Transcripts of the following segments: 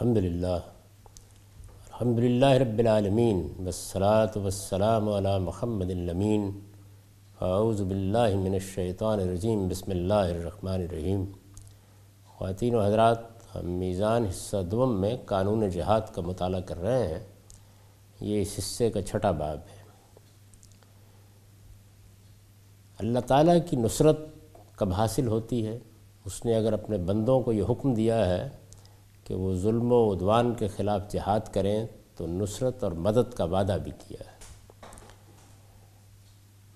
الحمد للہ الحمد للہ رب العالمین، والصلاة والسلام علی محمد الامین۔ اعوذ باللہ من الشیطان الرجیم، بسم اللہ الرحمن الرحیم۔ خواتین و حضرات، ہم میزان حصہ دوم میں قانون جہاد کا مطالعہ کر رہے ہیں۔ یہ اس حصے کا چھٹا باب ہے۔ اللہ تعالیٰ کی نصرت کب حاصل ہوتی ہے؟ اس نے اگر اپنے بندوں کو یہ حکم دیا ہے کہ وہ ظلم و عدوان کے خلاف جہاد کریں تو نصرت اور مدد کا وعدہ بھی کیا ہے۔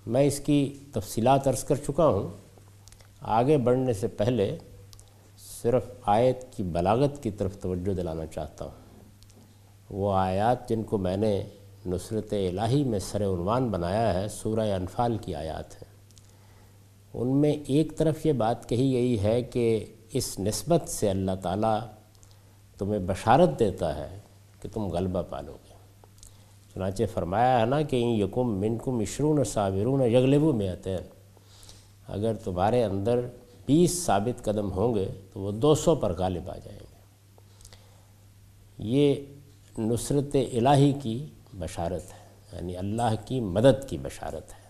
میں اس کی تفصیلات عرض کر چکا ہوں۔ آگے بڑھنے سے پہلے صرف آیت کی بلاغت کی طرف توجہ دلانا چاہتا ہوں۔ وہ آیات جن کو میں نے نصرت الہی میں سر عنوان بنایا ہے، سورہ انفال کی آیات ہیں۔ ان میں ایک طرف یہ بات کہی گئی ہے کہ اس نسبت سے اللہ تعالیٰ تمہیں بشارت دیتا ہے کہ تم غلبہ پالو گے۔ چنانچہ فرمایا ہے نا کہ یکم منکم عشرون صابرون یغلبو میں آتے ہیں اگر تمہارے اندر بیس ثابت قدم ہوں گے تو وہ دو سو پر غالب آ جائیں گے۔ یہ نصرت الہی کی بشارت ہے یعنی اللہ کی مدد کی بشارت ہے۔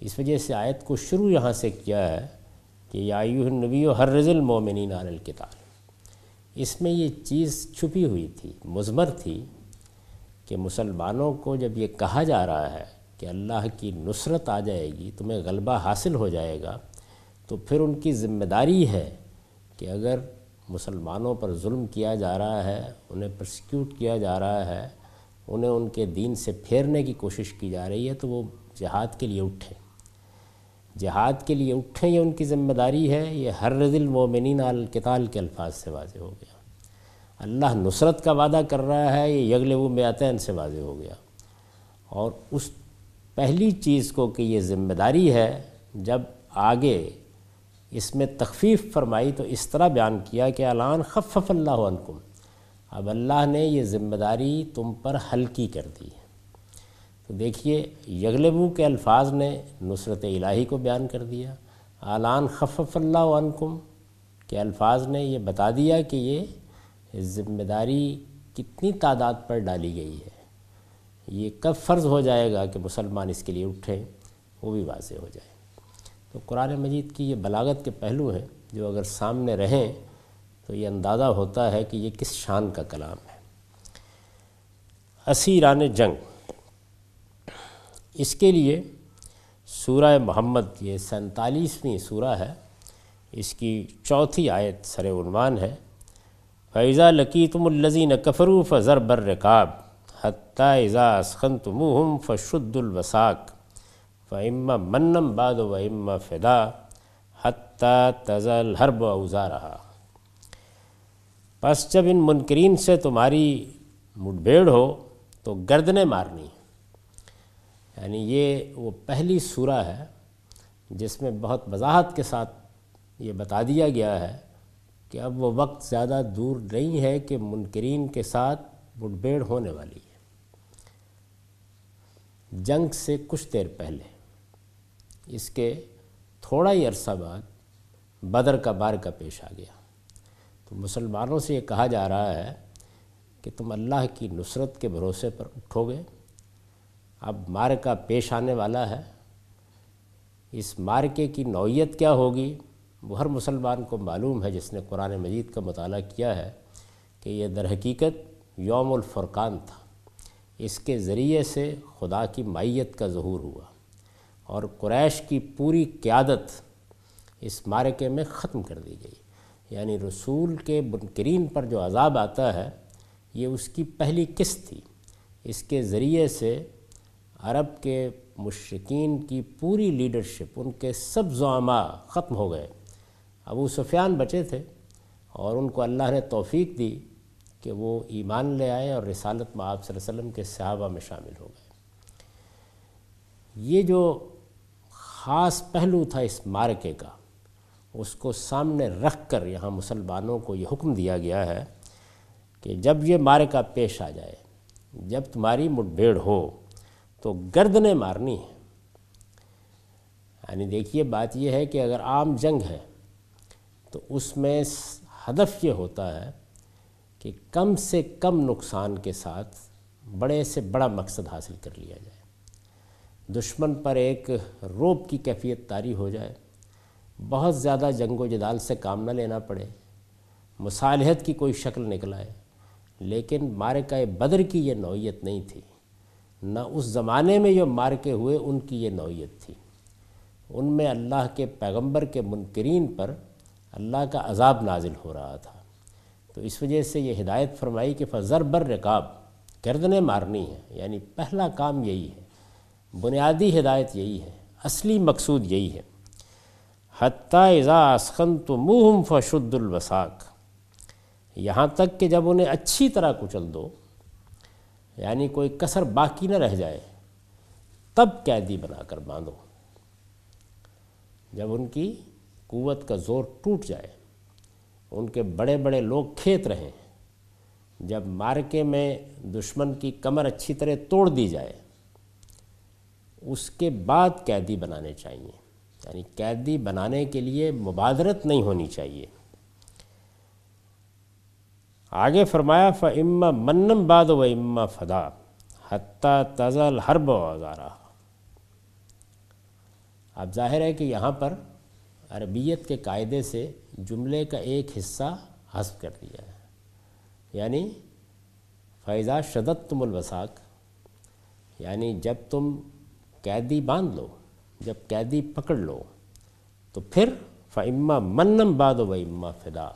اس وجہ سے آیت کو شروع یہاں سے کیا ہے کہ یا النبی و ہر رض المومنین علی القتال۔ اس میں یہ چیز چھپی ہوئی تھی، مضمر تھی کہ مسلمانوں کو جب یہ کہا جا رہا ہے کہ اللہ کی نصرت آ جائے گی، تمہیں غلبہ حاصل ہو جائے گا، تو پھر ان کی ذمہ داری ہے کہ اگر مسلمانوں پر ظلم کیا جا رہا ہے، انہیں پرسیکیوٹ کیا جا رہا ہے، انہیں ان کے دین سے پھیرنے کی کوشش کی جا رہی ہے، تو وہ جہاد کے لیے اٹھیں۔ جہاد کے لیے اٹھیں یہ ان کی ذمہ داری ہے، یہ ہر رض المومنین القتال کے الفاظ سے واضح ہو گیا۔ اللہ نصرت کا وعدہ کر رہا ہے، یہ یغل و میاتین سے واضح ہو گیا۔ اور اس پہلی چیز کو کہ یہ ذمہ داری ہے، جب آگے اس میں تخفیف فرمائی تو اس طرح بیان کیا کہ اعلان خفف اللہ عنکم۔ اب اللہ نے یہ ذمہ داری تم پر ہلکی کر دی۔ ہے تو دیکھیے، یغلبو کے الفاظ نے نصرت الہی کو بیان کر دیا اعلان خفف اللہ عنکم کے الفاظ نے یہ بتا دیا کہ یہ ذمہ داری کتنی تعداد پر ڈالی گئی ہے۔ یہ کب فرض ہو جائے گا کہ مسلمان اس کے لیے اٹھیں، وہ بھی واضح ہو جائے۔ تو قرآن مجید کی یہ بلاغت کے پہلو ہیں جو اگر سامنے رہیں تو یہ اندازہ ہوتا ہے کہ یہ کس شان کا کلام ہے۔ اسیران جنگ۔ اس کے لیے سورہ محمد یہ سینتالیسویں سورہ ہے، اس کی چوتھی آیت سر عنوان ہے۔ فیضا لقیتم الزین کفرو فضر بر رکاب حتیٰ اذا اسخن تمہم فشد الوساق فعمہ منم باد و اما فدا حتیٰ تزل حرب اوزا رہا پس جب ان منکرین سے تمہاری مٹبھیڑ ہو تو گردنیں مارنی۔ یعنی یہ وہ پہلی سورہ ہے جس میں بہت وضاحت کے ساتھ یہ بتا دیا گیا ہے کہ اب وہ وقت زیادہ دور نہیں ہے کہ منکرین کے ساتھ مٹبھیڑ ہونے والی ہے۔ جنگ سے کچھ دیر پہلے، اس کے تھوڑا ہی عرصہ بعد بدر کا بار کا پیش آ گیا۔ تو مسلمانوں سے یہ کہا جا رہا ہے کہ تم اللہ کی نصرت کے بھروسے پر اٹھو گے۔ اب مارکہ پیش آنے والا ہے۔ اس مارکے کی نوعیت کیا ہوگی؟ وہ ہر مسلمان کو معلوم ہے، جس نے قرآن مجید کا مطالعہ کیا ہے کہ یہ در حقیقت یوم الفرقان تھا۔ اس کے ذریعے سے خدا کی مائیت کا ظہور ہوا۔ اور قریش کی پوری قیادت اس مارکے میں ختم کر دی گئی۔ یعنی رسول کے منکرین پر جو عذاب آتا ہے، یہ اس کی پہلی قسط تھی۔ اس کے ذریعے سے عرب کے مشرقین کی پوری لیڈرشپ ان کے سب زعماء ختم ہو گئے۔ ابو سفیان بچے تھے اور ان کو اللہ نے توفیق دی کہ وہ ایمان لے آئے اور رسالت میں آپ صلی اللہ علیہ وسلم کے صحابہ میں شامل ہو گئے۔ یہ جو خاص پہلو تھا اس مارکے کا، اس کو سامنے رکھ کر یہاں مسلمانوں کو یہ حکم دیا گیا ہے کہ جب یہ مارکہ پیش آ جائے، جب تمہاری مٹبھیڑ ہو تو گردنیں مارنی ہے۔ یعنی دیکھیے، بات یہ ہے کہ اگر عام جنگ ہے تو اس میں ہدف یہ ہوتا ہے کہ کم سے کم نقصان کے ساتھ بڑے سے بڑا مقصد حاصل کر لیا جائے۔ دشمن پر ایک روب کی کیفیت طاری ہو جائے۔ بہت زیادہ جنگ و جدال سے کام نہ لینا پڑے۔ مصالحت کی کوئی شکل نکل آئے لیکن مارکہ بدر کی یہ نوعیت نہیں تھی۔ نہ اس زمانے میں جو مارکے ہوئے، ان کی یہ نوعیت تھی۔ ان میں اللہ کے پیغمبر کے منکرین پر اللہ کا عذاب نازل ہو رہا تھا۔ تو اس وجہ سے یہ ہدایت فرمائی کہ فضر بر رکاب گردنیں مارنی ہے یعنی پہلا کام یہی ہے، بنیادی ہدایت یہی ہے، اصلی مقصود یہی ہے۔ حتیٰ اذا اسخن تو منہ فشد الوساق، یہاں تک کہ جب انہیں اچھی طرح کچل دو یعنی کوئی کسر باقی نہ رہ جائے، تب قیدی بنا کر باندھو۔ جب ان کی قوت کا زور ٹوٹ جائے، ان کے بڑے بڑے لوگ کھیت رہیں، جب مارکے میں دشمن کی کمر اچھی طرح توڑ دی جائے، اس کے بعد قیدی بنانے چاہیے۔ یعنی قیدی بنانے کے لیے مبادرت نہیں ہونی چاہیے۔ آگے فرمایا ف اما منم باد و اما فدا حتیٰ تزل حرب وغیرہ اب ظاہر ہے کہ یہاں پر عربیت کے قاعدے سے جملے کا ایک حصہ حذف کر دیا ہے۔ یعنی فیضا شدت تم الوساق یعنی جب تم قیدی باندھ لو، جب قیدی پکڑ لو، تو پھر فعما منم باد و اما فدا۔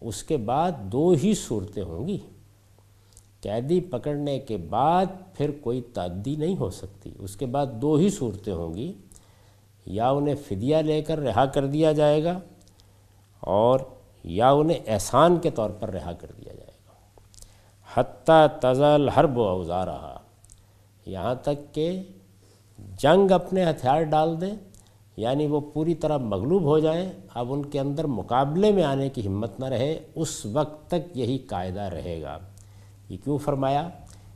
اس کے بعد دو ہی صورتیں ہوں گی۔ قیدی پکڑنے کے بعد پھر کوئی تعدی نہیں ہو سکتی۔ اس کے بعد دو ہی صورتیں ہوں گی۔ یا انہیں فدیہ لے کر رہا کر دیا جائے گا اور یا انہیں احسان کے طور پر رہا کر دیا جائے گا۔ حتیٰ تزل حرب و اوزا رہا یہاں تک کہ جنگ اپنے ہتھیار ڈال دیں یعنی وہ پوری طرح مغلوب ہو جائیں، اب ان کے اندر مقابلے میں آنے کی ہمت نہ رہے، اس وقت تک یہی قاعدہ رہے گا۔ یہ کیوں فرمایا؟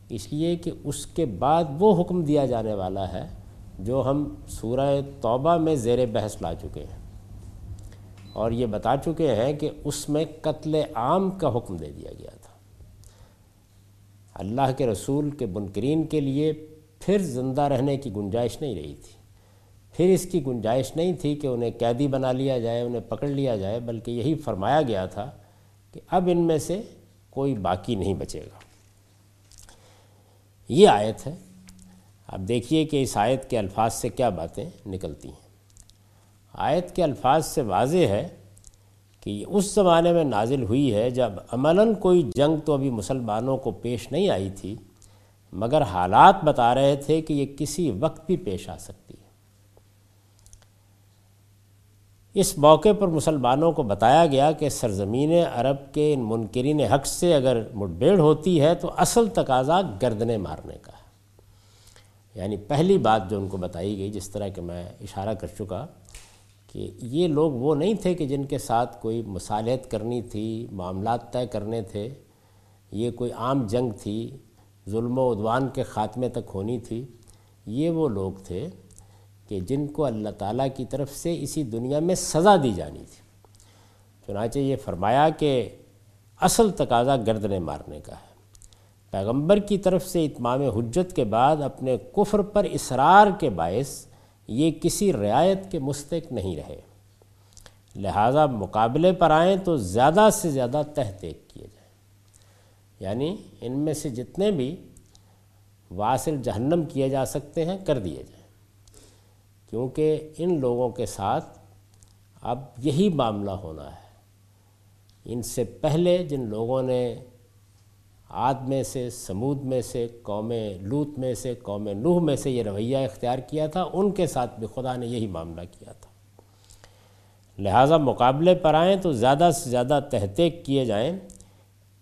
اس لیے کہ اس کے بعد وہ حکم دیا جانے والا ہے جو ہم سورہ توبہ میں زیر بحث لا چکے ہیں۔ اور یہ بتا چکے ہیں کہ اس میں قتل عام کا حکم دے دیا گیا تھا۔ اللہ کے رسول کے بنکرین کے لیے پھر زندہ رہنے کی گنجائش نہیں رہی تھی۔ پھر اس کی گنجائش نہیں تھی کہ انہیں قیدی بنا لیا جائے، انہیں پکڑ لیا جائے، بلکہ یہی فرمایا گیا تھا کہ اب ان میں سے کوئی باقی نہیں بچے گا۔ یہ آیت ہے۔ اب دیکھیے کہ اس آیت کے الفاظ سے کیا باتیں نکلتی ہیں۔ آیت کے الفاظ سے واضح ہے کہ یہ اس زمانے میں نازل ہوئی ہے جب عملاً کوئی جنگ تو ابھی مسلمانوں کو پیش نہیں آئی تھی، مگر حالات بتا رہے تھے کہ یہ کسی وقت بھی پیش آ سکتی ہے اس موقع پر مسلمانوں کو بتایا گیا کہ سرزمین عرب کے ان منکرین حق سے اگر مٹبیڑ ہوتی ہے تو اصل تقاضا گردنے مارنے کا ہے۔ یعنی پہلی بات جو ان کو بتائی گئی، جس طرح کہ میں اشارہ کر چکا کہ یہ لوگ وہ نہیں تھے کہ جن کے ساتھ کوئی مصالحت کرنی تھی، معاملات طے کرنے تھے، یہ کوئی عام جنگ تھی، ظلم و عدوان کے خاتمے تک ہونی تھی، یہ وہ لوگ تھے۔ کہ جن کو اللہ تعالیٰ کی طرف سے اسی دنیا میں سزا دی جانی تھی۔ چنانچہ یہ فرمایا کہ اصل تقاضا گردنے مارنے کا ہے۔ پیغمبر کی طرف سے اتمام حجت کے بعد اپنے کفر پر اصرار کے باعث یہ کسی رعایت کے مستق نہیں رہے۔ لہٰذا مقابلے پر آئیں تو زیادہ سے زیادہ تحتیق کیے جائیں۔ یعنی ان میں سے جتنے بھی واصل جہنم کیے جا سکتے ہیں، کر دیے جائیں۔ کیونکہ ان لوگوں کے ساتھ اب یہی معاملہ ہونا ہے۔ ان سے پہلے جن لوگوں نے عاد میں سے، سمود میں سے، قوم لوت میں سے، قوم نوح میں سے یہ رویہ اختیار کیا تھا، ان کے ساتھ بھی خدا نے یہی معاملہ کیا تھا۔ لہٰذا مقابلے پر آئیں تو زیادہ سے زیادہ تحقیق کیے جائیں۔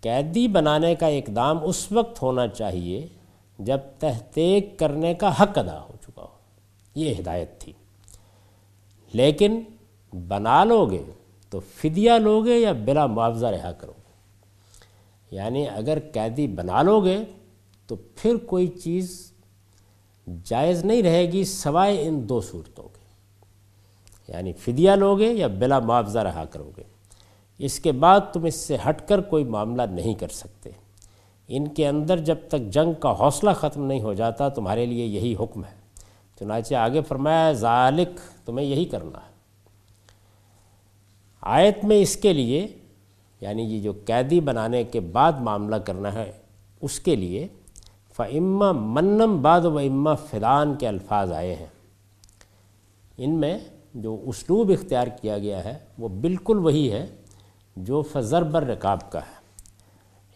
قیدی بنانے کا اقدام اس وقت ہونا چاہیے جب تحقیق کرنے کا حق ادا ہو ہو۔ یہ ہدایت تھی۔ لیکن بنا لو گے تو فدیہ لو گے یا بلا معاوضہ رہا کرو۔ گے یعنی اگر قیدی بنا لو گے تو پھر کوئی چیز جائز نہیں رہے گی سوائے ان دو صورتوں کے۔ یعنی فدیہ لو گے یا بلا معاوضہ رہا کرو گے۔ اس کے بعد تم اس سے ہٹ کر کوئی معاملہ نہیں کر سکتے۔ ان کے اندر جب تک جنگ کا حوصلہ ختم نہیں ہو جاتا، تمہارے لیے یہی حکم ہے۔ چنانچہ آگے فرمایا ذالک تمہیں یہی کرنا ہے۔ آیت میں اس کے لیے یعنی یہ جو قیدی بنانے کے بعد معاملہ کرنا ہے، اس کے لیے فعمہ منم بعد و اما فدان کے الفاظ آئے ہیں۔ ان میں جو اسلوب اختیار کیا گیا ہے، وہ بالکل وہی ہے جو فضر بر رکاب کا ہے۔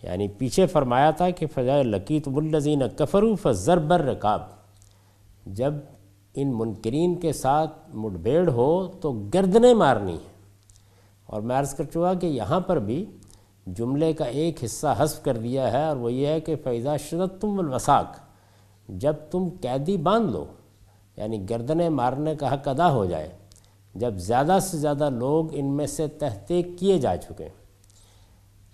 یعنی پیچھے فرمایا تھا کہ فضا لقیت الزین کفرو فضر بر رکاب جب ان منکرین کے ساتھ مٹبھیڑ ہو تو گردنیں مارنی ہیں۔ اور میں عرض کر چکا کہ یہاں پر بھی جملے کا ایک حصہ حذف کر دیا ہے اور وہ یہ ہے کہ فیضا شدت تم الوساق، جب تم قیدی باندھ لو یعنی گردنیں مارنے کا حق ادا ہو جائے، جب زیادہ سے زیادہ لوگ ان میں سے تحقیق کیے جا چکے،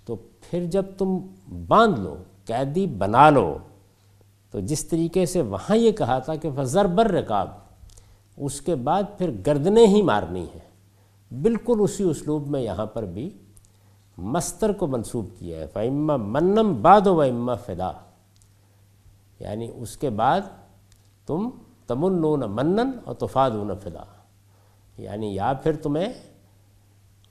تو پھر جب تم باندھ لو، قیدی بنا لو تو جس طریقے سے وہاں یہ کہا تھا کہ فضر بر رکاب اس کے بعد پھر گردنیں ہی مارنی ہیں۔ بالکل اسی اسلوب میں یہاں پر بھی مستر کو منسوب کیا ہے۔ فعمہ منم باد و اما فدا۔ یعنی اس کے بعد تم تمن منن اور تفادون فدا۔ یعنی یا پھر تمہیں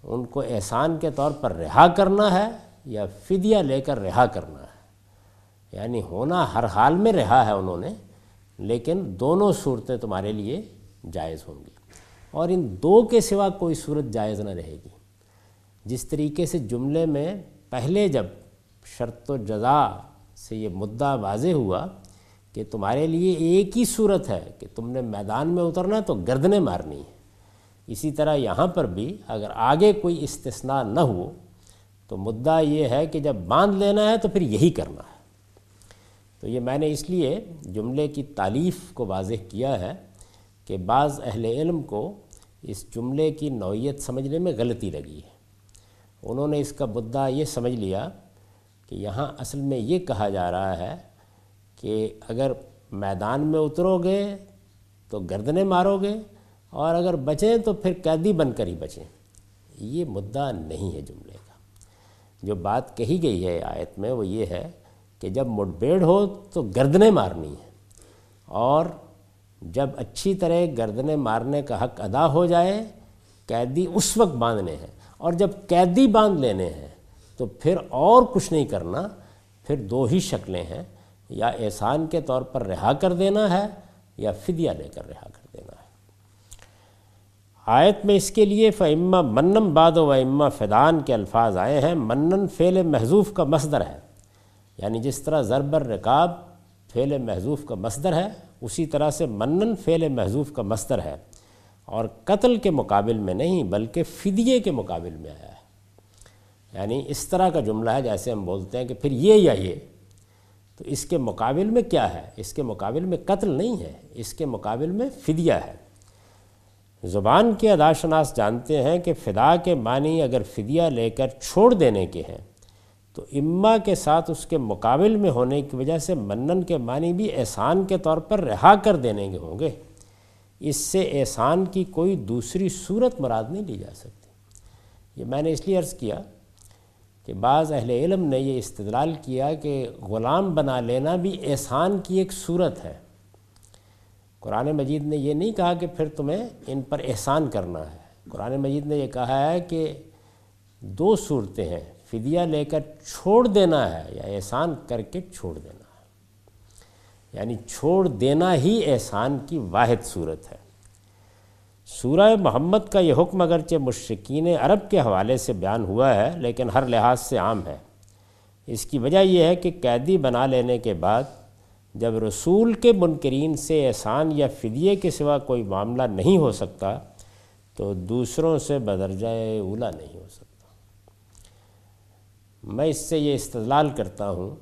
ان کو احسان کے طور پر رہا کرنا ہے یا فدیہ لے کر رہا کرنا ہے۔ یعنی ہونا ہر حال میں رہا ہے انہوں نے، لیکن دونوں صورتیں تمہارے لیے جائز ہوں گی۔ اور ان دو کے سوا کوئی صورت جائز نہ رہے گی۔ جس طریقے سے جملے میں پہلے جب شرط و جزا سے یہ مدعا واضح ہوا کہ تمہارے لیے ایک ہی صورت ہے کہ تم نے میدان میں اترنا تو گردنیں مارنی ہے اسی طرح یہاں پر بھی اگر آگے کوئی استثناء نہ ہو تو مدعا یہ ہے کہ جب باندھ لینا ہے تو پھر یہی کرنا ہے۔ تو یہ میں نے اس لیے جملے کی تعلیف کو واضح کیا ہے کہ بعض اہل علم کو اس جملے کی نوعیت سمجھنے میں غلطی لگی ہے۔ انہوں نے اس کا مدعا یہ سمجھ لیا کہ یہاں اصل میں یہ کہا جا رہا ہے کہ اگر میدان میں اترو گے تو گردنیں مارو گے اور اگر بچیں تو پھر قیدی بن کر ہی بچیں۔ یہ مدعا نہیں ہے جملے کا۔ جو بات کہی گئی ہے آیت میں وہ یہ ہے کہ جب مٹبیڑ ہو تو گردنیں مارنی ہیں اور جب اچھی طرح گردنیں مارنے کا حق ادا ہو جائے، قیدی اس وقت باندھنے ہیں۔ اور جب قیدی باندھ لینے ہیں، تو پھر اور کچھ نہیں کرنا، پھر دو ہی شکلیں ہیں۔ یا احسان کے طور پر رہا کر دینا ہے، یا فدیہ لے کر رہا کر دینا ہے۔ آیت میں اس کے لیے فعمہ منم باد و امہ فدان کے الفاظ آئے ہیں۔ منن فعل محضوف کا مصدر ہے۔ یعنی جس طرح ضربر رکاب فعل محضوف کا مصدر ہے، اسی طرح سے منن فعل محضوف کا مصدر ہے۔ اور قتل کے مقابل میں نہیں، بلکہ فدیے کے مقابل میں آیا ہے۔ یعنی اس طرح کا جملہ ہے جیسے ہم بولتے ہیں کہ پھر یہ یا یہ۔ تو اس کے مقابل میں کیا ہے؟ اس کے مقابل میں قتل نہیں ہے، اس کے مقابل میں فدیہ ہے۔ زبان کے اداشناس جانتے ہیں کہ فدا کے معنی اگر فدیہ لے کر چھوڑ دینے کے ہیں تو اما کے ساتھ اس کے مقابل میں ہونے کی وجہ سے منن کے معنی بھی احسان کے طور پر رہا کر دینے کے ہوں گے۔ اس سے احسان کی کوئی دوسری صورت مراد نہیں لی جا سکتی۔ یہ میں نے اس لیے عرض کیا کہ بعض اہل علم نے یہ استدلال کیا کہ غلام بنا لینا بھی احسان کی ایک صورت ہے۔ قرآن مجید نے یہ نہیں کہا کہ پھر تمہیں ان پر احسان کرنا ہے۔ قرآن مجید نے یہ کہا ہے کہ دو صورتیں ہیں۔ فدیہ لے کر چھوڑ دینا ہے یا احسان کر کے چھوڑ دینا ہے۔ یعنی چھوڑ دینا ہی احسان کی واحد صورت ہے۔ سورہ محمد کا یہ حکم اگرچہ مشرقین عرب کے حوالے سے بیان ہوا ہے، لیکن ہر لحاظ سے عام ہے۔ اس کی وجہ یہ ہے کہ قیدی بنا لینے کے بعد جب رسول کے منکرین سے احسان یا فدیے کے سوا کوئی معاملہ نہیں ہو سکتا، تو دوسروں سے بدرجہ اولا نہیں ہو سکتا۔ میں اس سے یہ استدلال کرتا ہوں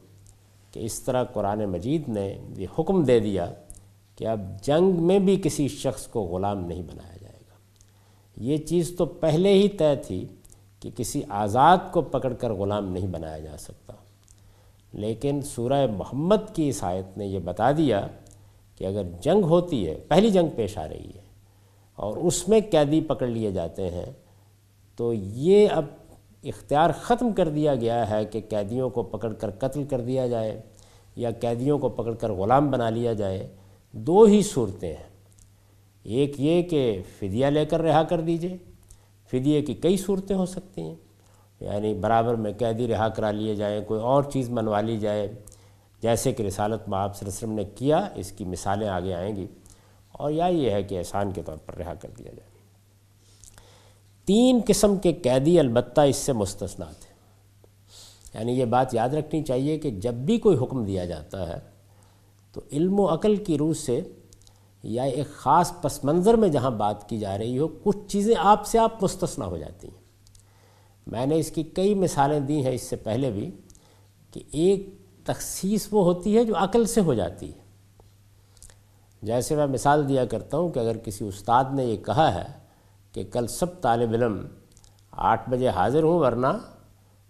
کہ اس طرح قرآن مجید نے یہ حکم دے دیا کہ اب جنگ میں بھی کسی شخص کو غلام نہیں بنایا جائے گا۔ یہ چیز تو پہلے ہی طے تھی کہ کسی آزاد کو پکڑ کر غلام نہیں بنایا جا سکتا۔ لیکن سورہ محمد کی اس آیت نے یہ بتا دیا کہ اگر جنگ ہوتی ہے، پہلی جنگ پیش آ رہی ہے اور اس میں قیدی پکڑ لیے جاتے ہیں، تو یہ اب اختیار ختم کر دیا گیا ہے کہ قیدیوں کو پکڑ کر قتل کر دیا جائے یا قیدیوں کو پکڑ کر غلام بنا لیا جائے، دو ہی صورتیں ہیں۔ ایک یہ کہ فدیہ لے کر رہا کر دیجیے۔ فدیے کی کئی صورتیں ہو سکتی ہیں۔ یعنی برابر میں قیدی رہا کرا لیے جائیں، کوئی اور چیز منوا لی جائے۔ جیسے کہ رسالت میں آپ صلی اللہ علیہ وسلم نے کیا، اس کی مثالیں آگے آئیں گی۔ اور یا یہ ہے کہ احسان کے طور پر رہا کر دیا جائے۔ تین قسم کے قیدی البتہ اس سے مستثنا تھے۔ یعنی یہ بات یاد رکھنی چاہیے کہ جب بھی کوئی حکم دیا جاتا ہے تو علم و عقل کی روح سے یا ایک خاص پس منظر میں جہاں بات کی جا رہی ہو، کچھ چیزیں آپ سے آپ مستثنا ہو جاتی ہیں۔ میں نے اس کی کئی مثالیں دی ہیں اس سے پہلے بھی کہ ایک تخصیص وہ ہوتی ہے جو عقل سے ہو جاتی ہے۔ جیسے میں مثال دیا کرتا ہوں کہ اگر کسی استاد نے یہ کہا ہے کہ کل سب طالب علم آٹھ بجے حاضر ہوں ورنہ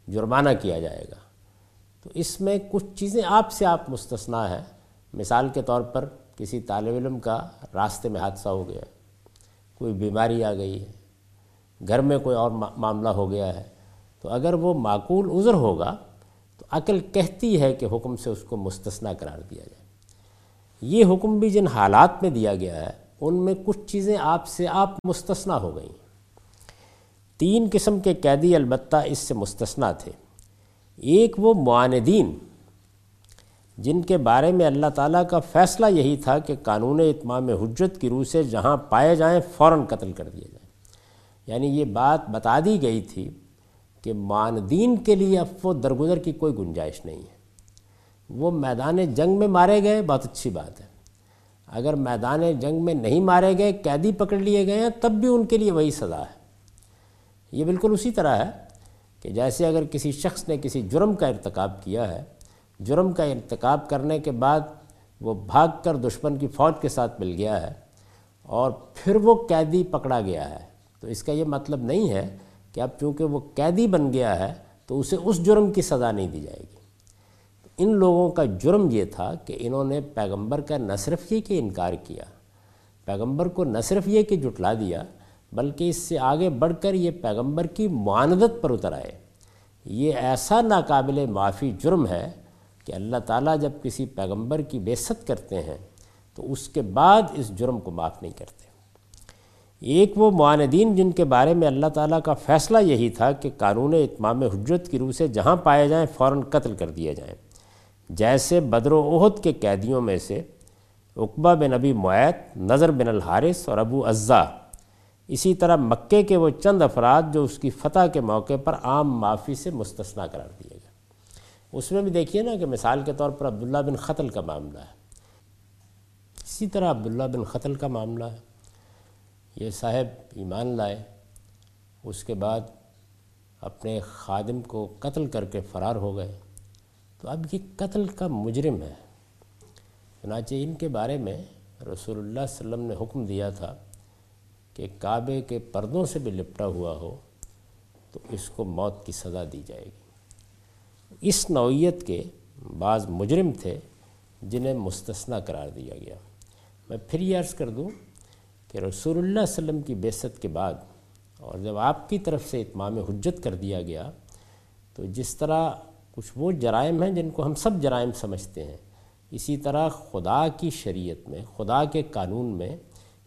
جرمانہ کیا جائے گا۔ تو اس میں کچھ چیزیں آپ سے آپ مستثنا ہے مثال کے طور پر کسی طالب علم کا راستے میں حادثہ ہو گیا، کوئی بیماری آ گئی ہے گھر میں کوئی اور معاملہ ہو گیا ہے۔ تو اگر وہ معقول عذر ہوگا تو عقل کہتی ہے کہ حکم سے اس کو مستثنا قرار دیا جائے۔ یہ حکم بھی جن حالات میں دیا گیا ہے ان میں کچھ چیزیں آپ سے آپ مستثنا ہو گئیں۔ تین قسم کے قیدی البتہ اس سے مستثنا تھے۔ ایک وہ معاندین، جن کے بارے میں اللہ تعالیٰ کا فیصلہ یہی تھا کہ قانون اتمام حجت کی روح سے جہاں پائے جائیں فوراً قتل کر دیا جائے یعنی یہ بات بتا دی گئی تھی کہ معاندین کے لیے اب وہ درگزر کی کوئی گنجائش نہیں ہے۔ وہ میدان جنگ میں مارے گئے، بہت اچھی بات ہے۔ اگر میدان جنگ میں نہیں مارے گئے، قیدی پکڑ لیے گئے ہیں، تب بھی ان کے لیے وہی سزا ہے۔ یہ بالکل اسی طرح ہے کہ جیسے اگر کسی شخص نے کسی جرم کا ارتکاب کیا ہے، جرم کا ارتکاب کرنے کے بعد وہ بھاگ کر دشمن کی فوج کے ساتھ مل گیا ہے اور پھر وہ قیدی پکڑا گیا ہے۔ تو اس کا یہ مطلب نہیں ہے کہ اب چونکہ وہ قیدی بن گیا ہے، تو اسے اس جرم کی سزا نہیں دی جائے گی۔ ان لوگوں کا جرم یہ تھا کہ انہوں نے پیغمبر کا نہ صرف یہ کہ انکار کیا، پیغمبر کو نہ صرف یہ کہ جٹلا دیا، بلکہ اس سے آگے بڑھ کر یہ پیغمبر کی معاندت پر اتر آئے۔ یہ ایسا ناقابل معافی جرم ہے کہ اللہ تعالیٰ جب کسی پیغمبر کی بیست کرتے ہیں، تو اس کے بعد اس جرم کو معاف نہیں کرتے۔ ایک وہ معاندین جن کے بارے میں اللہ تعالیٰ کا فیصلہ یہی تھا کہ قانون اتمام حجت کی روح سے جہاں پائے جائیں، فوراً قتل کر دیے جائیں جیسے بدر و عہد کے قیدیوں میں سے اقبا بن ابی معیت، نظر بن الحارث اور ابو اعضا اسی طرح مکے کے وہ چند افراد جو اس کی فتح کے موقع پر عام معافی سے مستثنا قرار دیے گئے۔ اس میں بھی دیکھیے نا کہ مثال کے طور پر عبداللہ بن قتل کا معاملہ ہے۔ اسی طرح عبداللہ بن قتل کا معاملہ ہے۔ یہ صاحب ایمان لائے۔ اس کے بعد اپنے خادم کو قتل کر کے فرار ہو گئے۔ تو اب یہ قتل کا مجرم ہے۔ چنانچہ ان کے بارے میں رسول اللہ صلی اللہ علیہ وسلم نے حکم دیا تھا کہ کعبے کے پردوں سے بھی لپٹا ہوا ہو تو اس کو موت کی سزا دی جائے گی۔ اس نوعیت کے بعض مجرم تھے جنہیں مستثنا قرار دیا گیا۔ میں پھر یہ عرض کر دوں کہ رسول اللہ صلی اللہ علیہ وسلم کی بیست کے بعد اور جب آپ کی طرف سے اتمام حجت کر دیا گیا تو جس طرح کچھ وہ جرائم ہیں جن کو ہم سب جرائم سمجھتے ہیں۔ اسی طرح خدا کی شریعت میں، خدا کے قانون میں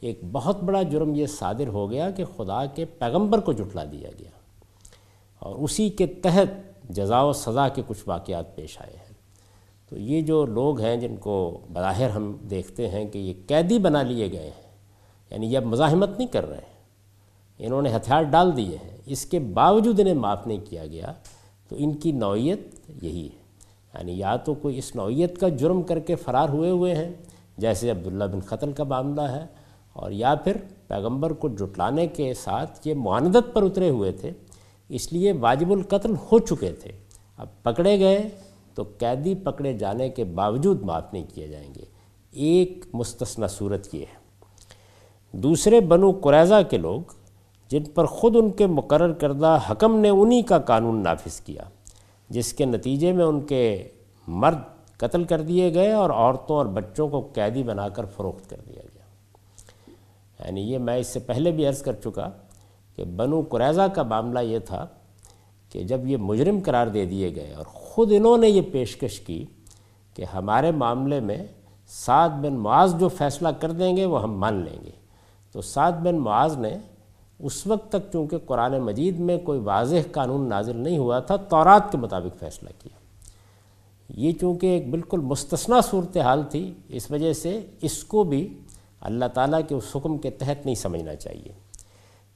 ایک بہت بڑا جرم یہ صادر ہو گیا کہ خدا کے پیغمبر کو جٹلا دیا گیا۔ اور اسی کے تحت جزا و سزا کے کچھ واقعات پیش آئے ہیں۔ تو یہ جو لوگ ہیں جن کو بظاہر ہم دیکھتے ہیں کہ یہ قیدی بنا لیے گئے ہیں یعنی یہ اب مزاحمت نہیں کر رہے ہیں۔ انہوں نے ہتھیار ڈال دیے ہیں۔ اس کے باوجود انہیں معاف نہیں کیا گیا۔ تو ان کی نوعیت یہی ہے۔ یعنی یا تو کوئی اس نوعیت کا جرم کر کے فرار ہوئے ہوئے ہیں، جیسے عبداللہ بن قتل کا معاملہ ہے، اور یا پھر پیغمبر کو جٹلانے کے ساتھ یہ معاندت پر اترے ہوئے تھے، اس لیے واجب القتل ہو چکے تھے۔ اب پکڑے گئے تو قیدی پکڑے جانے کے باوجود معاف نہیں کیے جائیں گے۔ ایک مستثنہ صورت یہ ہے۔ دوسرے بنو قریضہ کے لوگ جن پر خود ان کے مقرر کردہ حکم نے انہی کا قانون نافذ کیا، جس کے نتیجے میں ان کے مرد قتل کر دیے گئے اور عورتوں اور بچوں کو قیدی بنا کر فروخت کر دیا گیا۔ یعنی یہ میں اس سے پہلے بھی عرض کر چکا کہ بنو قریضہ کا معاملہ یہ تھا کہ جب یہ مجرم قرار دے دیے گئے اور خود انہوں نے یہ پیشکش کی کہ ہمارے معاملے میں سعد بن معاذ جو فیصلہ کر دیں گے وہ ہم مان لیں گے، تو سعد بن معاذ نے اس وقت تک چونکہ قرآن مجید میں کوئی واضح قانون نازل نہیں ہوا تھا، تورات کے مطابق فیصلہ کیا۔ یہ چونکہ ایک بالکل مستثنا صورتحال تھی، اس وجہ سے اس کو بھی اللہ تعالیٰ کے اس حکم کے تحت نہیں سمجھنا چاہیے۔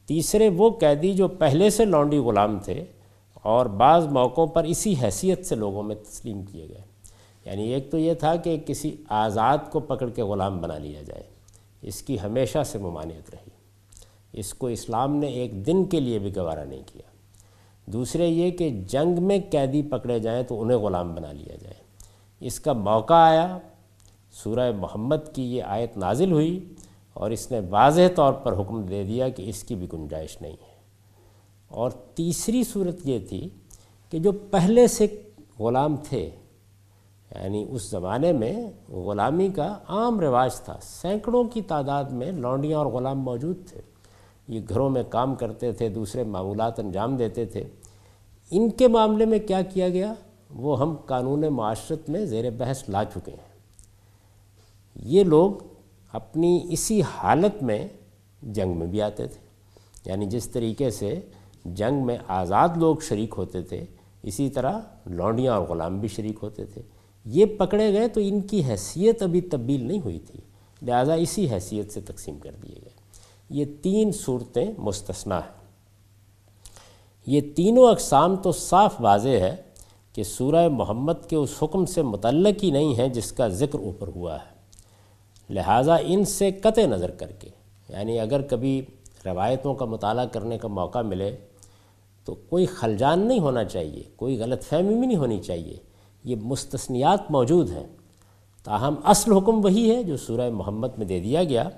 تیسرے وہ قیدی جو پہلے سے لونڈی غلام تھے اور بعض موقعوں پر اسی حیثیت سے لوگوں میں تسلیم کیے گئے۔ یعنی ایک تو یہ تھا کہ کسی آزاد کو پکڑ کے غلام بنا لیا جائے۔ اس کی ہمیشہ سے ممانعت رہی۔ اس کو اسلام نے ایک دن کے لیے بھی گوارا نہیں کیا۔ دوسرے یہ کہ جنگ میں قیدی پکڑے جائیں تو انہیں غلام بنا لیا جائے۔ اس کا موقع آیا۔ سورہ محمد کی یہ آیت نازل ہوئی اور اس نے واضح طور پر حکم دے دیا کہ اس کی بھی گنجائش نہیں ہے۔ اور تیسری صورت یہ تھی کہ جو پہلے سے غلام تھے یعنی اس زمانے میں غلامی کا عام رواج تھا۔ سینکڑوں کی تعداد میں لونڈیاں اور غلام موجود تھے۔ یہ گھروں میں کام کرتے تھے، دوسرے معمولات انجام دیتے تھے۔ ان کے معاملے میں کیا کیا گیا؟ وہ ہم قانون معاشرت میں زیر بحث لا چکے ہیں۔ یہ لوگ اپنی اسی حالت میں جنگ میں بھی آتے تھے۔ یعنی جس طریقے سے جنگ میں آزاد لوگ شریک ہوتے تھے، اسی طرح لونڈیاں اور غلام بھی شریک ہوتے تھے۔ یہ پکڑے گئے تو ان کی حیثیت ابھی تبدیل نہیں ہوئی تھی۔ لہٰذا اسی حیثیت سے تقسیم کر دیے گئے۔ یہ تین صورتیں مستثنا ہیں۔ یہ تینوں اقسام تو صاف واضح ہے کہ سورہ محمد کے اس حکم سے متعلق ہی نہیں ہے جس کا ذکر اوپر ہوا ہے۔ لہٰذا ان سے قطع نظر کر کے یعنی اگر کبھی روایتوں کا مطالعہ کرنے کا موقع ملے تو کوئی خلجان نہیں ہونا چاہیے، کوئی غلط فہمی بھی نہیں ہونی چاہیے۔ یہ مستثنیات موجود ہیں۔ تاہم اصل حکم وہی ہے جو سورہ محمد میں دے دیا گیا۔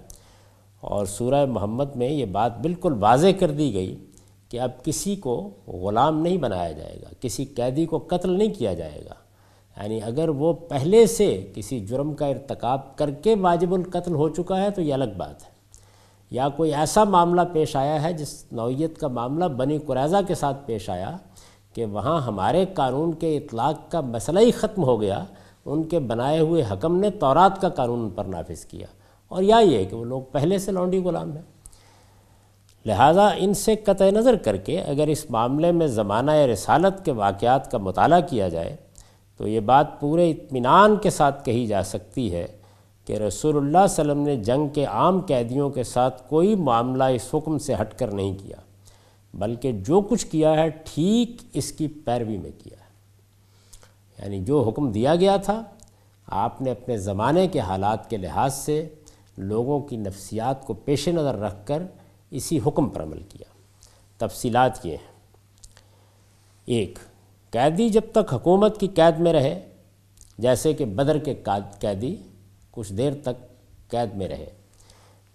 اور سورہ محمد میں یہ بات بالکل واضح کر دی گئی کہ اب کسی کو غلام نہیں بنایا جائے گا، کسی قیدی کو قتل نہیں کیا جائے گا۔ یعنی اگر وہ پہلے سے کسی جرم کا ارتکاب کر کے واجب القتل ہو چکا ہے تو یہ الگ بات ہے۔ یا کوئی ایسا معاملہ پیش آیا ہے جس نوعیت کا معاملہ بنی قریضہ کے ساتھ پیش آیا کہ وہاں ہمارے قانون کے اطلاق کا مسئلہ ہی ختم ہو گیا، ان کے بنائے ہوئے حکم نے تورات کا قانون پر نافذ کیا۔ اور یا یہ کہ وہ لوگ پہلے سے لونڈی غلام ہیں۔ لہٰذا ان سے قطع نظر کر کے اگر اس معاملے میں زمانہ رسالت کے واقعات کا مطالعہ کیا جائے، تو یہ بات پورے اطمینان کے ساتھ کہی جا سکتی ہے کہ رسول اللہ علیہ وسلم نے جنگ کے عام قیدیوں کے ساتھ کوئی معاملہ اس حکم سے ہٹ کر نہیں کیا، بلکہ جو کچھ کیا ہے ٹھیک اس کی پیروی میں کیا ہے۔ یعنی جو حکم دیا گیا تھا، آپ نے اپنے زمانے کے حالات کے لحاظ سے لوگوں کی نفسیات کو پیش نظر رکھ کر اسی حکم پر عمل کیا۔ تفصیلات یہ ہیں۔ ایک، قیدی جب تک حکومت کی قید میں رہے، جیسے کہ بدر کے قیدی کچھ دیر تک قید میں رہے۔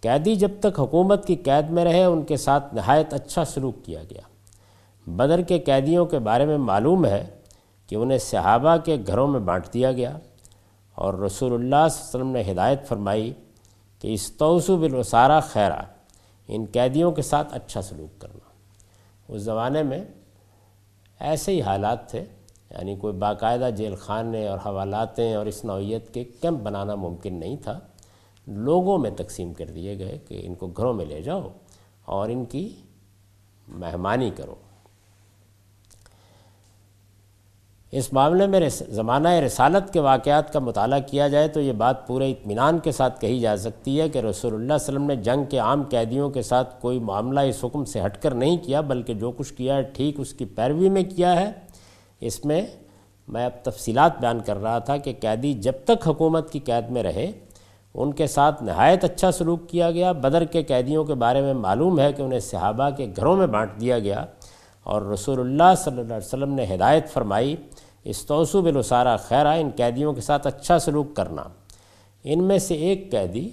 قیدی جب تک حکومت کی قید میں رہے، ان کے ساتھ نہایت اچھا سلوک کیا گیا۔ بدر کے قیدیوں کے بارے میں معلوم ہے کہ انہیں صحابہ کے گھروں میں بانٹ دیا گیا اور رسول اللہ صلی اللہ علیہ وسلم نے ہدایت فرمائی کہ استوسو بالوسارہ خیرہ ان قیدیوں کے ساتھ اچھا سلوک کرنا۔ اس زمانے میں ایسے ہی حالات تھے یعنی کوئی باقاعدہ جیل خانے اور حوالاتیں اور اس نوعیت کے کیمپ بنانا ممکن نہیں تھا۔ لوگوں میں تقسیم کر دیے گئے کہ ان کو گھروں میں لے جاؤ اور ان کی مہمانی کرو۔ اس معاملے میں زمانہ رسالت کے واقعات کا مطالعہ کیا جائے تو یہ بات پورے اطمینان کے ساتھ کہی جا سکتی ہے کہ رسول اللہ علیہ وسلم نے جنگ کے عام قیدیوں کے ساتھ کوئی معاملہ اس حکم سے ہٹ کر نہیں کیا، بلکہ جو کچھ کیا ہے ٹھیک اس کی پیروی میں کیا ہے۔ اس میں میں اب تفصیلات بیان کر رہا تھا کہ قیدی جب تک حکومت کی قید میں رہے، ان کے ساتھ نہایت اچھا سلوک کیا گیا۔ بدر کے قیدیوں کے بارے میں معلوم ہے کہ انہیں صحابہ کے گھروں میں بانٹ دیا گیا اور رسول اللہ صلی اللہ علیہ وسلم نے ہدایت فرمائی استوسو بالوسارہ خیرہ ان قیدیوں کے ساتھ اچھا سلوک کرنا۔ ان میں سے ایک قیدی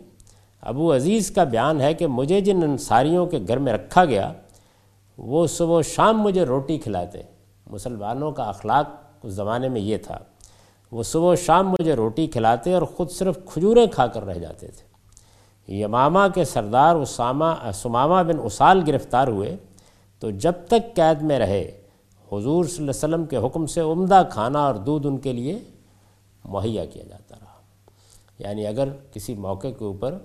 ابو عزیز کا بیان ہے کہ مجھے جن انصاریوں کے گھر میں رکھا گیا، وہ صبح و شام مجھے روٹی کھلاتے۔ مسلمانوں کا اخلاق اس زمانے میں یہ تھا۔ وہ صبح و شام مجھے روٹی کھلاتے اور خود صرف کھجوریں کھا کر رہ جاتے تھے۔ یمامہ کے سردار اسامہ سمامہ بن اسال گرفتار ہوئے، تو جب تک قید میں رہے حضور صلی اللہ علیہ وسلم کے حکم سے عمدہ کھانا اور دودھ ان کے لیے مہیا کیا جاتا رہا۔ یعنی اگر کسی موقع کے اوپر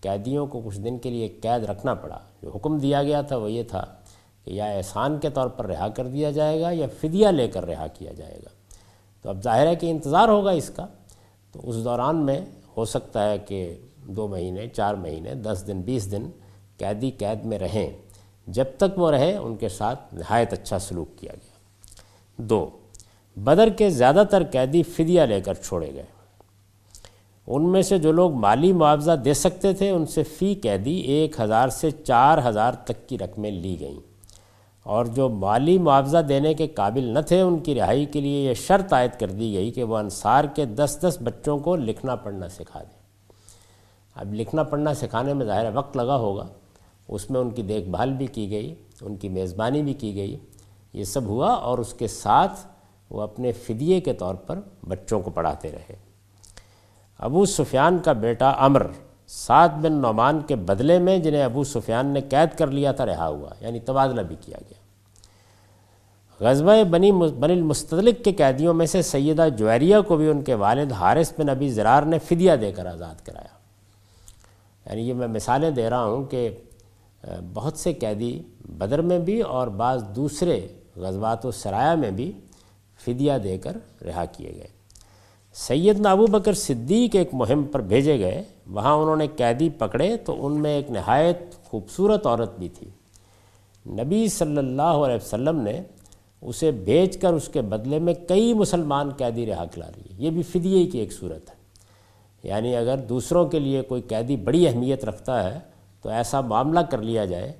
قیدیوں کو کچھ دن کے لیے قید رکھنا پڑا، جو حکم دیا گیا تھا وہ یہ تھا کہ یا احسان کے طور پر رہا کر دیا جائے گا یا فدیہ لے کر رہا کیا جائے گا۔ تو اب ظاہر ہے کہ انتظار ہوگا اس کا۔ تو اس دوران میں ہو سکتا ہے کہ دو مہینے، چار مہینے، دس دن، بیس دن قیدی قید میں رہیں۔ جب تک وہ رہے، ان کے ساتھ نہایت اچھا سلوک کیا گیا۔ دو، بدر کے زیادہ تر قیدی فدیہ لے کر چھوڑے گئے۔ ان میں سے جو لوگ مالی معاوضہ دے سکتے تھے، ان سے فی قیدی ایک ہزار سے چار ہزار تک کی رقمیں لی گئیں۔ اور جو مالی معاوضہ دینے کے قابل نہ تھے، ان کی رہائی کے لیے یہ شرط عائد کر دی گئی کہ وہ انصار کے دس دس بچوں کو لکھنا پڑھنا سکھا دیں۔ اب لکھنا پڑھنا سکھانے میں ظاہر وقت لگا ہوگا۔ اس میں ان کی دیکھ بھال بھی کی گئی، ان کی میزبانی بھی کی گئی۔ یہ سب ہوا اور اس کے ساتھ وہ اپنے فدیے کے طور پر بچوں کو پڑھاتے رہے۔ ابو سفیان کا بیٹا امر سعد بن نعمان کے بدلے میں جنہیں ابو سفیان نے قید کر لیا تھا، رہا ہوا یعنی تبادلہ بھی کیا گیا۔ غزوہ بنی بن المستلق کے قیدیوں میں سے سیدہ جویریہ کو بھی ان کے والد حارث بن ابی زرار نے فدیہ دے کر آزاد کرایا۔ یعنی یہ میں مثالیں دے رہا ہوں کہ بہت سے قیدی بدر میں بھی اور بعض دوسرے غزوات و سرایہ میں بھی فدیہ دے کر رہا کیے گئے۔ سید ابو بکر صدیق ایک مہم پر بھیجے گئے۔ وہاں انہوں نے قیدی پکڑے تو ان میں ایک نہایت خوبصورت عورت بھی تھی۔ نبی صلی اللہ علیہ وسلم نے اسے بھیج کر اس کے بدلے میں کئی مسلمان قیدی رہا کلا لیے یہ بھی فدیے کی ایک صورت ہے۔ یعنی اگر دوسروں کے لیے کوئی قیدی بڑی اہمیت رکھتا ہے تو ایسا معاملہ کر لیا جائے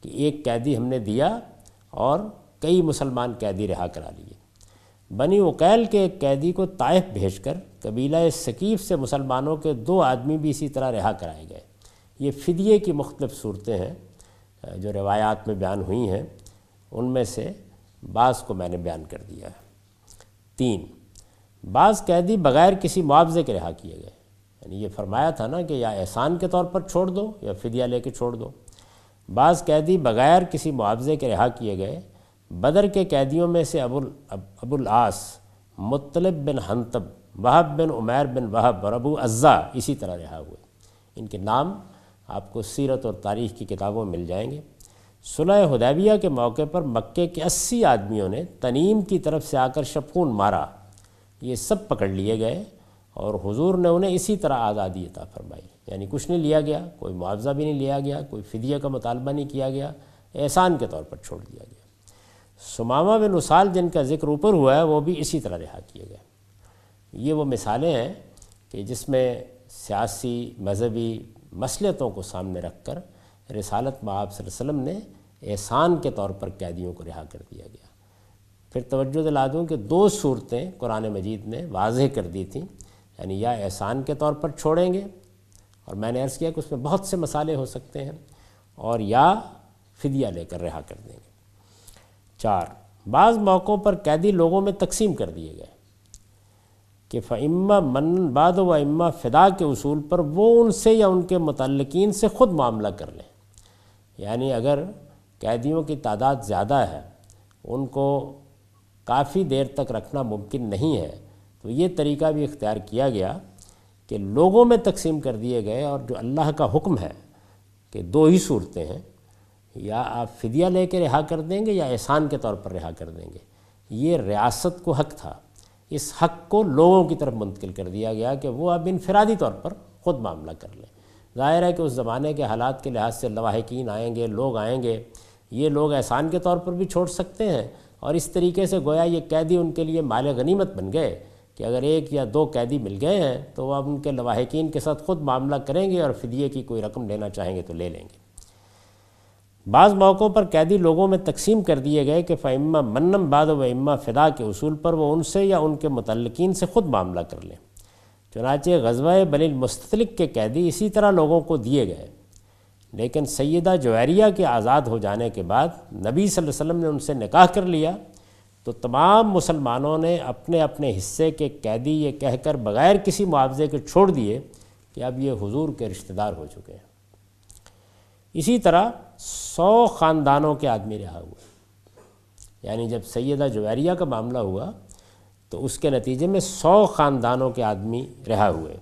کہ ایک قیدی ہم نے دیا اور کئی مسلمان قیدی رہا کرا لیے۔ بنی وکیل کے ایک قیدی کو طائف بھیج کر قبیلہ ثقیف سے مسلمانوں کے دو آدمی بھی اسی طرح رہا کرائے گئے۔ یہ فدیے کی مختلف صورتیں ہیں، جو روایات میں بیان ہوئی ہیں، ان میں سے بعض کو میں نے بیان کر دیا ہے۔ تین، بعض قیدی بغیر کسی معاوضے کے رہا کیے گئے۔ یعنی یہ فرمایا تھا نا کہ یا احسان کے طور پر چھوڑ دو یا فدیہ لے کے چھوڑ دو۔ بعض قیدی بغیر کسی معاوضے کے رہا کیے گئے، بدر کے قیدیوں میں سے ابو ابو العاص مطلب بن حنتب وہب بن عمیر بن وہب اور ابو اعضا اسی طرح رہا ہوئے۔ ان کے نام آپ کو سیرت اور تاریخ کی کتابوں میں مل جائیں گے۔ صلح حدیبیہ کے موقع پر مکے کے اسی آدمیوں نے تنیم کی طرف سے آ کر شفون مارا۔ یہ سب پکڑ لیے گئے۔ اور حضور نے انہیں اسی طرح آزادی عطا فرمائی۔ یعنی کچھ نہیں لیا گیا، کوئی معاوضہ بھی نہیں لیا گیا، کوئی فدیہ کا مطالبہ نہیں کیا گیا، احسان کے طور پر چھوڑ دیا گیا۔ سمامہ بن اسال جن کا ذکر اوپر ہوا ہے، وہ بھی اسی طرح رہا کیے گئے۔ یہ وہ مثالیں ہیں کہ جس میں سیاسی، مذہبی مسلطوں کو سامنے رکھ کر رسالت معاب صلی اللہ علیہ وسلم نے احسان کے طور پر قیدیوں کو رہا کر دیا گیا۔ پھر توجہ دلا دوں کہ دو صورتیں قرآن مجید نے واضح کر دی تھیں۔ یعنی یا احسان کے طور پر چھوڑیں گے اور میں نے عرض کیا کہ اس میں بہت سے مسالے ہو سکتے ہیں اور یا فدیہ لے کر رہا کر دیں گے۔ چار، بعض موقعوں پر قیدی لوگوں میں تقسیم کر دیے گئے کہ فعمہ من بعد و اما فدا کے اصول پر وہ ان سے یا ان کے متعلقین سے خود معاملہ کر لیں۔ یعنی اگر قیدیوں کی تعداد زیادہ ہے، ان کو کافی دیر تک رکھنا ممکن نہیں ہے تو یہ طریقہ بھی اختیار کیا گیا کہ لوگوں میں تقسیم کر دیے گئے اور جو اللہ کا حکم ہے کہ دو ہی صورتیں ہیں، یا آپ فدیہ لے کے رہا کر دیں گے یا احسان کے طور پر رہا کر دیں گے۔ یہ ریاست کو حق تھا۔ اس حق کو لوگوں کی طرف منتقل کر دیا گیا کہ وہ اب انفرادی طور پر خود معاملہ کر لیں۔ ظاہر ہے کہ اس زمانے کے حالات کے لحاظ سے لواحقین آئیں گے، لوگ آئیں گے۔ یہ لوگ احسان کے طور پر بھی چھوڑ سکتے ہیں اور اس طریقے سے گویا یہ قیدی ان کے لیے مال غنیمت بن گئے۔ کہ اگر ایک یا دو قیدی مل گئے ہیں، تو وہ اب ان کے لواحقین کے ساتھ خود معاملہ کریں گے اور فدیے کی کوئی رقم لینا چاہیں گے تو لے لیں گے۔ بعض موقعوں پر قیدی لوگوں میں تقسیم کر دیے گئے کہ فعمہ منم بعد و امہ فدا کے اصول پر وہ ان سے یا ان کے متعلقین سے خود معاملہ کر لیں۔ چنانچہ غزوہ بل المستلق کے قیدی اسی طرح لوگوں کو دیے گئے۔ لیکن سیدہ جویریہ کے آزاد ہو جانے کے بعد نبی صلی اللہ علیہ وسلم نے ان سے نکاح کر لیا۔ تو تمام مسلمانوں نے اپنے اپنے حصے کے قیدی یہ کہہ کر بغیر کسی معاوضے کے چھوڑ دیے کہ اب یہ حضور کے رشتہ دار ہو چکے ہیں۔ اسی طرح سو خاندانوں کے آدمی رہا ہوئے یعنی جب سیدہ جویریہ کا معاملہ ہوا تو اس کے نتیجے میں سو خاندانوں کے آدمی رہا ہوئے۔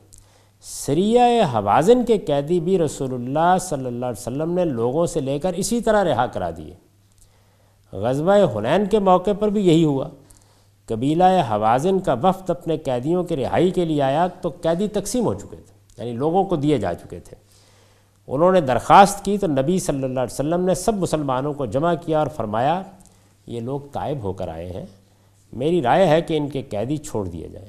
سریہ حوازن کے قیدی بھی رسول اللہ صلی اللہ علیہ وسلم نے لوگوں سے لے کر اسی طرح رہا کرا دیے۔ غزوہ حنین کے موقع پر بھی یہی ہوا۔ قبیلہ حوازن کا وفد اپنے قیدیوں کے رہائی کے لیے آیا تو قیدی تقسیم ہو چکے تھے یعنی لوگوں کو دیے جا چکے تھے۔ انہوں نے درخواست کی تو نبی صلی اللہ علیہ وسلم نے سب مسلمانوں کو جمع کیا اور فرمایا، یہ لوگ طائب ہو کر آئے ہیں، میری رائے ہے کہ ان کے قیدی چھوڑ دیے جائیں۔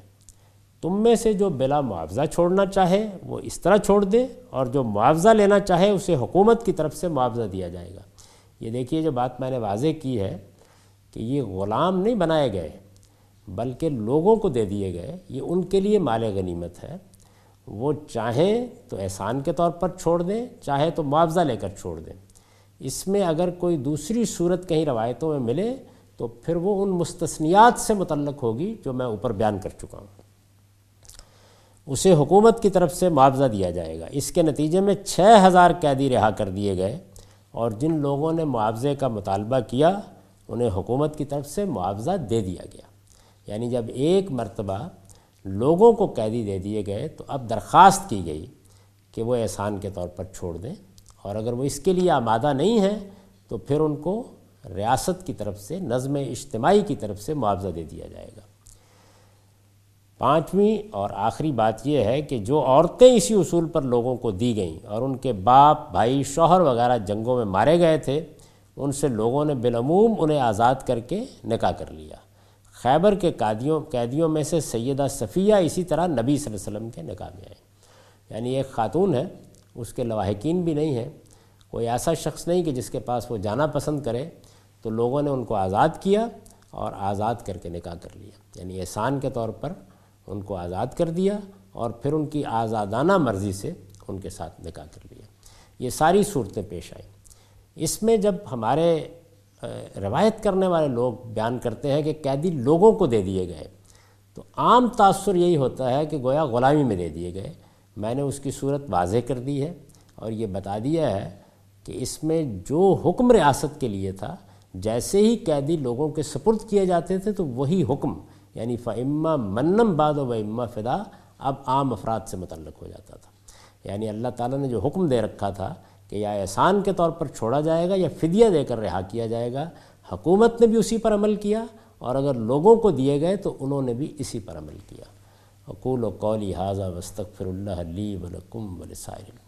تم میں سے جو بلا معاوضہ چھوڑنا چاہے، وہ اس طرح چھوڑ دے، اور جو معاوضہ لینا چاہے، اسے حکومت کی طرف سے معاوضہ دیا جائے گا۔ یہ دیکھیے جو بات میں نے واضح کی ہے کہ یہ غلام نہیں بنائے گئے، بلکہ لوگوں کو دے دیے گئے، یہ ان کے لیے مال غنیمت ہے۔ وہ چاہیں تو احسان کے طور پر چھوڑ دیں چاہے تو معاوضہ لے کر چھوڑ دیں۔ اس میں اگر کوئی دوسری صورت کہیں روایتوں میں ملے تو پھر وہ ان مستثنیات سے متعلق ہوگی جو میں اوپر بیان کر چکا ہوں۔ اسے حکومت کی طرف سے معاوضہ دیا جائے گا۔ اس کے نتیجے میں چھ ہزار قیدی رہا کر دیے گئے۔ اور جن لوگوں نے معاوضے کا مطالبہ کیا، انہیں حکومت کی طرف سے معاوضہ دے دیا گیا۔ یعنی جب ایک مرتبہ لوگوں کو قیدی دے دیے گئے تو اب درخواست کی گئی کہ وہ احسان کے طور پر چھوڑ دیں۔ اور اگر وہ اس کے لیے آمادہ نہیں ہیں تو پھر ان کو ریاست کی طرف سے، نظم اجتماعی کی طرف سے معاوضہ دے دیا جائے گا۔ پانچویں اور آخری بات یہ ہے کہ جو عورتیں اسی اصول پر لوگوں کو دی گئیں اور ان کے باپ، بھائی، شوہر وغیرہ جنگوں میں مارے گئے تھے، ان سے لوگوں نے بالعموم انہیں آزاد کر کے نکاح کر لیا۔ خیبر کے قیدیوں قیدیوں میں سے سیدہ صفیہ اسی طرح نبی صلی اللہ علیہ وسلم کے نکاح میں آئے۔ یعنی ایک خاتون ہے، اس کے لواحقین بھی نہیں ہیں۔ کوئی ایسا شخص نہیں کہ جس کے پاس وہ جانا پسند کرے۔ تو لوگوں نے ان کو آزاد کیا اور آزاد کر کے نکاح کر لیا۔ یعنی احسان کے طور پر ان کو آزاد کر دیا اور پھر ان کی آزادانہ مرضی سے ان کے ساتھ نکاح کر لیا۔ یہ ساری صورتیں پیش آئیں۔ اس میں جب ہمارے روایت کرنے والے لوگ بیان کرتے ہیں کہ قیدی لوگوں کو دے دیے گئے، تو عام تاثر یہی ہوتا ہے کہ گویا غلامی میں دے دیے گئے۔ میں نے اس کی صورت واضح کر دی ہے اور یہ بتا دیا ہے کہ اس میں جو حکم ریاست کے لیے تھا، جیسے ہی قیدی لوگوں کے سپرد کیے جاتے تھے تو وہی حکم یعنی فعمہ منم باد و اما فدا، اب عام افراد سے متعلق ہو جاتا تھا۔ یعنی اللہ تعالیٰ نے جو حکم دے رکھا تھا کہ یا احسان کے طور پر چھوڑا جائے گا یا فدیہ دے کر رہا کیا جائے گا، حکومت نے بھی اسی پر عمل کیا اور اگر لوگوں کو دیے گئے تو انہوں نے بھی اسی پر عمل کیا۔ اقول و قولی حاضہ وسطر اللہ علی ولکم ولسائل